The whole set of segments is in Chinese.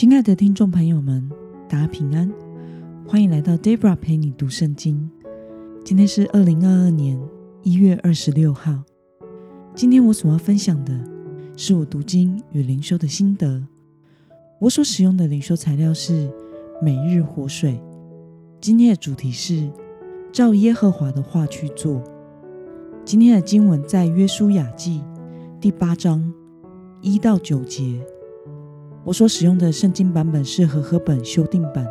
亲爱的听众朋友们，大家平安，欢迎来到 Debra 陪你读圣经。今天是二零二二年一月二十六号。今天我所要分享的是我读经与灵修的心得。我所使用的灵修材料是每日活水。今天的主题是照耶和华的话去做。今天的经文在约书亚记第八章一到九节。我所使用的圣经版本是和合本修订版。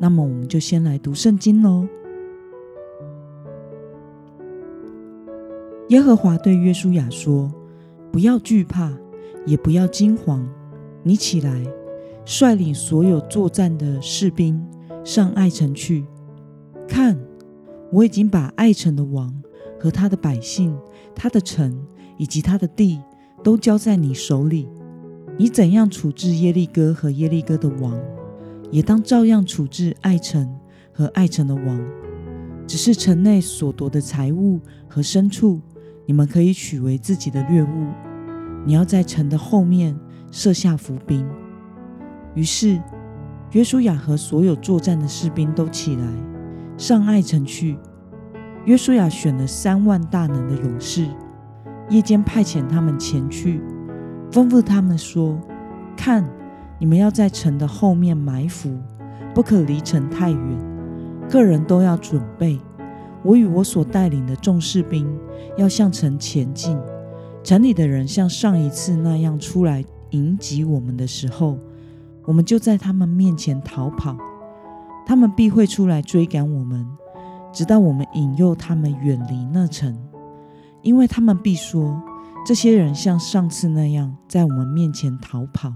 那么，我们就先来读圣经喽。耶和华对约书亚说：“不要惧怕，也不要惊慌。你起来，率领所有作战的士兵上爱城去。看，我已经把爱城的王和他的百姓、他的城以及他的地都交在你手里。”你怎样处置耶利哥和耶利哥的王，也当照样处置爱城和爱城的王。只是城内所夺的财物和牲畜，你们可以取为自己的掠物。你要在城的后面设下伏兵。于是约书亚和所有作战的士兵都起来，上爱城去。约书亚选了三万大能的勇士，夜间派遣他们前去。吩咐他们说：“看，你们要在城的后面埋伏，不可离城太远。个人都要准备。我与我所带领的众士兵要向城前进。城里的人像上一次那样出来迎击我们的时候，我们就在他们面前逃跑。他们必会出来追赶我们，直到我们引诱他们远离那城，因为他们必说。”这些人像上次那样在我们面前逃跑，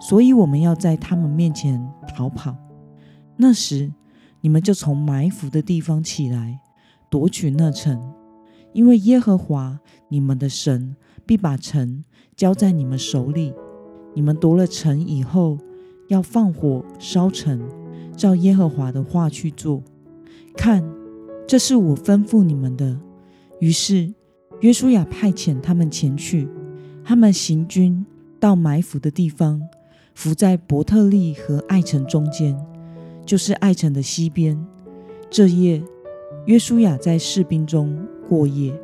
所以我们要在他们面前逃跑。那时，你们就从埋伏的地方起来，夺取那城，因为耶和华你们的神必把城交在你们手里。你们夺了城以后，要放火烧城，照耶和华的话去做。看，这是我吩咐你们的。于是。约书亚派遣他们前去，他们行军到埋伏的地方，伏在伯特利和爱城中间，就是爱城的西边。这夜，约书亚在士兵中过夜。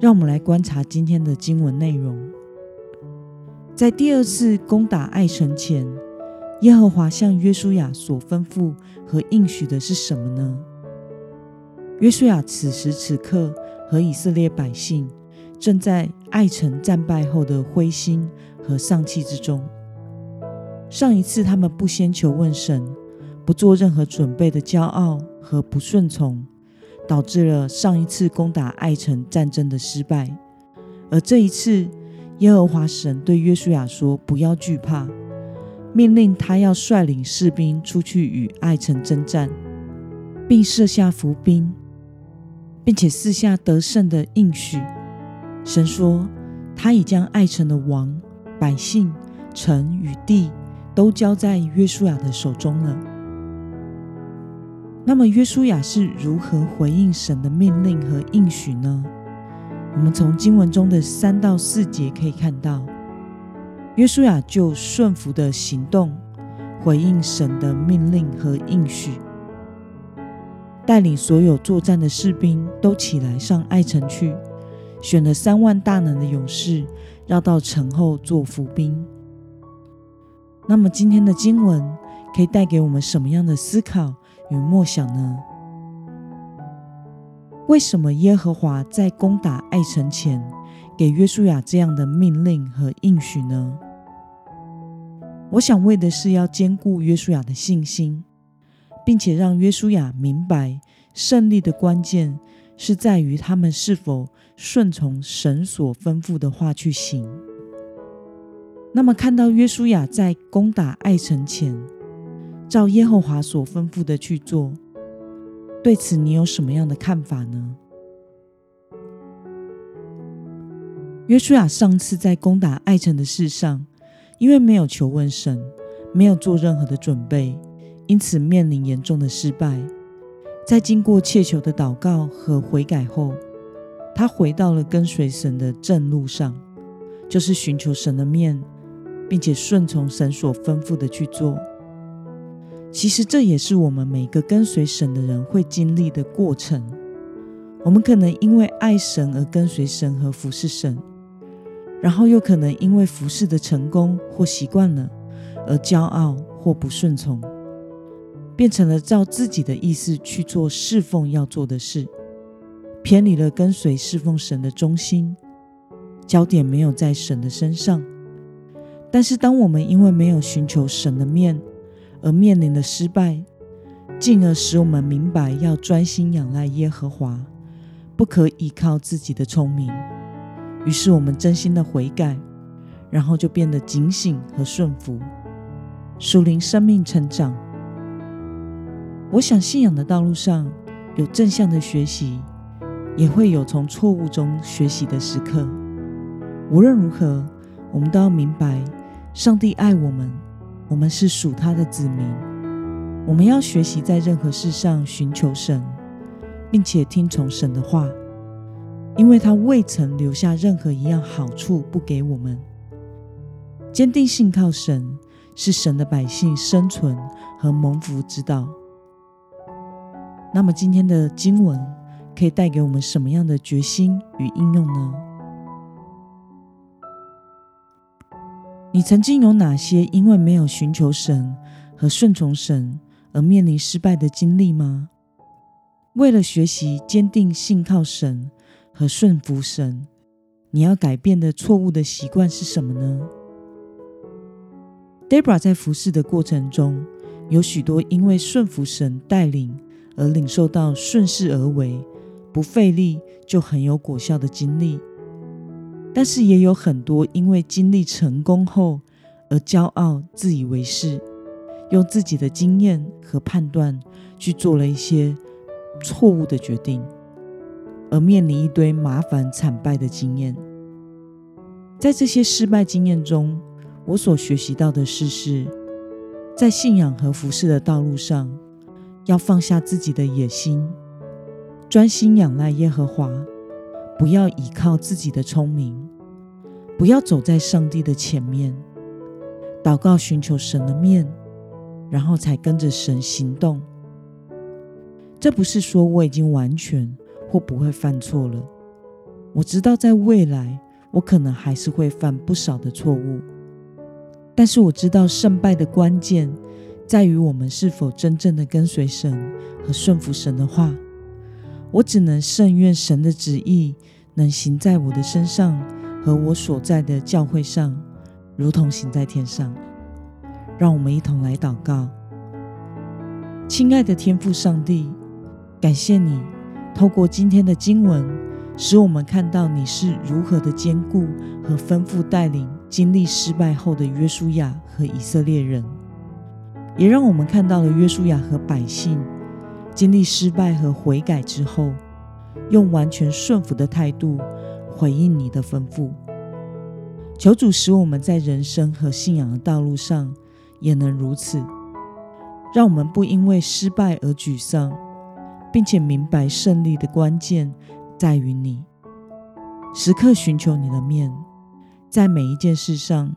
让我们来观察今天的经文内容。在第二次攻打爱城前，耶和华向约书亚所吩咐和应许的是什么呢？约书亚此时此刻。和以色列百姓正在爱城战败后的灰心和丧气之中。上一次他们不先求问神，不做任何准备的骄傲和不顺从，导致了上一次攻打爱城战争的失败。而这一次，耶和华神对约书亚说：“不要惧怕，命令他要率领士兵出去与爱城征战，并设下伏兵。”并且四下得胜的应许。神说，他已将爱城的王、百姓、城与地都交在约书亚的手中了。那么，约书亚是如何回应神的命令和应许呢？我们从经文中的三到四节可以看到，约书亚就顺服的行动，回应神的命令和应许。带领所有作战的士兵都起来上爱城去，选了三万大能的勇士，绕到城后做伏兵。那么今天的经文可以带给我们什么样的思考与默想呢？为什么耶和华在攻打爱城前给约书亚这样的命令和应许呢？我想为的是要坚固约书亚的信心。并且让约书亚明白，胜利的关键是在于他们是否顺从神所吩咐的话去行。那么，看到约书亚在攻打爱城前，照耶和华所吩咐的去做，对此你有什么样的看法呢？约书亚上次在攻打爱城的事上，因为没有求问神，没有做任何的准备。因此面临严重的失败。在经过切求的祷告和悔改后，他回到了跟随神的正路上，就是寻求神的面，并且顺从神所吩咐的去做。其实这也是我们每个跟随神的人会经历的过程。我们可能因为爱神而跟随神和服侍神，然后又可能因为服侍的成功或习惯了而骄傲或不顺从，变成了照自己的意思去做侍奉要做的事，偏离了跟随侍奉神的中心，焦点没有在神的身上。但是当我们因为没有寻求神的面，而面临的失败，进而使我们明白要专心仰赖耶和华，不可依靠自己的聪明。于是我们真心的悔改，然后就变得警醒和顺服，属灵生命成长。我想信仰的道路上有正向的学习，也会有从错误中学习的时刻。无论如何，我们都要明白，上帝爱我们。我们是属他的子民，我们要学习在任何事上寻求神，并且听从神的话，因为他未曾留下任何一样好处不给我们。坚定信靠神，是神的百姓生存和蒙福之道。那么今天的经文可以带给我们什么样的决心与应用呢？你曾经有哪些因为没有寻求神和顺从神而面临失败的经历吗？为了学习坚定信靠神和顺服神，你要改变的错误的习惯是什么呢？Debra 在服侍的过程中，有许多因为顺服神带领而领受到顺势而为、不费力就很有果效的经历。但是也有很多因为经历成功后而骄傲、自以为是，用自己的经验和判断去做了一些错误的决定，而面临一堆麻烦、惨败的经验。在这些失败经验中，我所学习到的事是，在信仰和服饰的道路上，要放下自己的野心，专心仰赖耶和华。不要倚靠自己的聪明，不要走在上帝的前面，祷告寻求神的面，然后才跟着神行动。这不是说我已经完全或不会犯错了。我知道在未来我可能还是会犯不少的错误，但是我知道胜败的关键在于我们是否真正的跟随神和顺服神的话。我只能甚愿神的旨意能行在我的身上和我所在的教会上，如同行在天上。让我们一同来祷告。亲爱的天父上帝，感谢你透过今天的经文，使我们看到你是如何的坚固和吩咐带领经历失败后的约书亚和以色列人，也让我们看到了约书亚和百姓。经历失败和悔改之后，用完全顺服的态度回应你的吩咐。求主使我们在人生和信仰的道路上也能如此，让我们不因为失败而沮丧，并且明白胜利的关键在于你。时刻寻求你的面，在每一件事上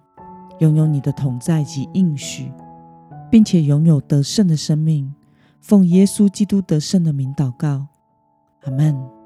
拥有你的同在及应许，并且拥有得胜的生命。奉耶稣基督得胜的名祷告，阿门。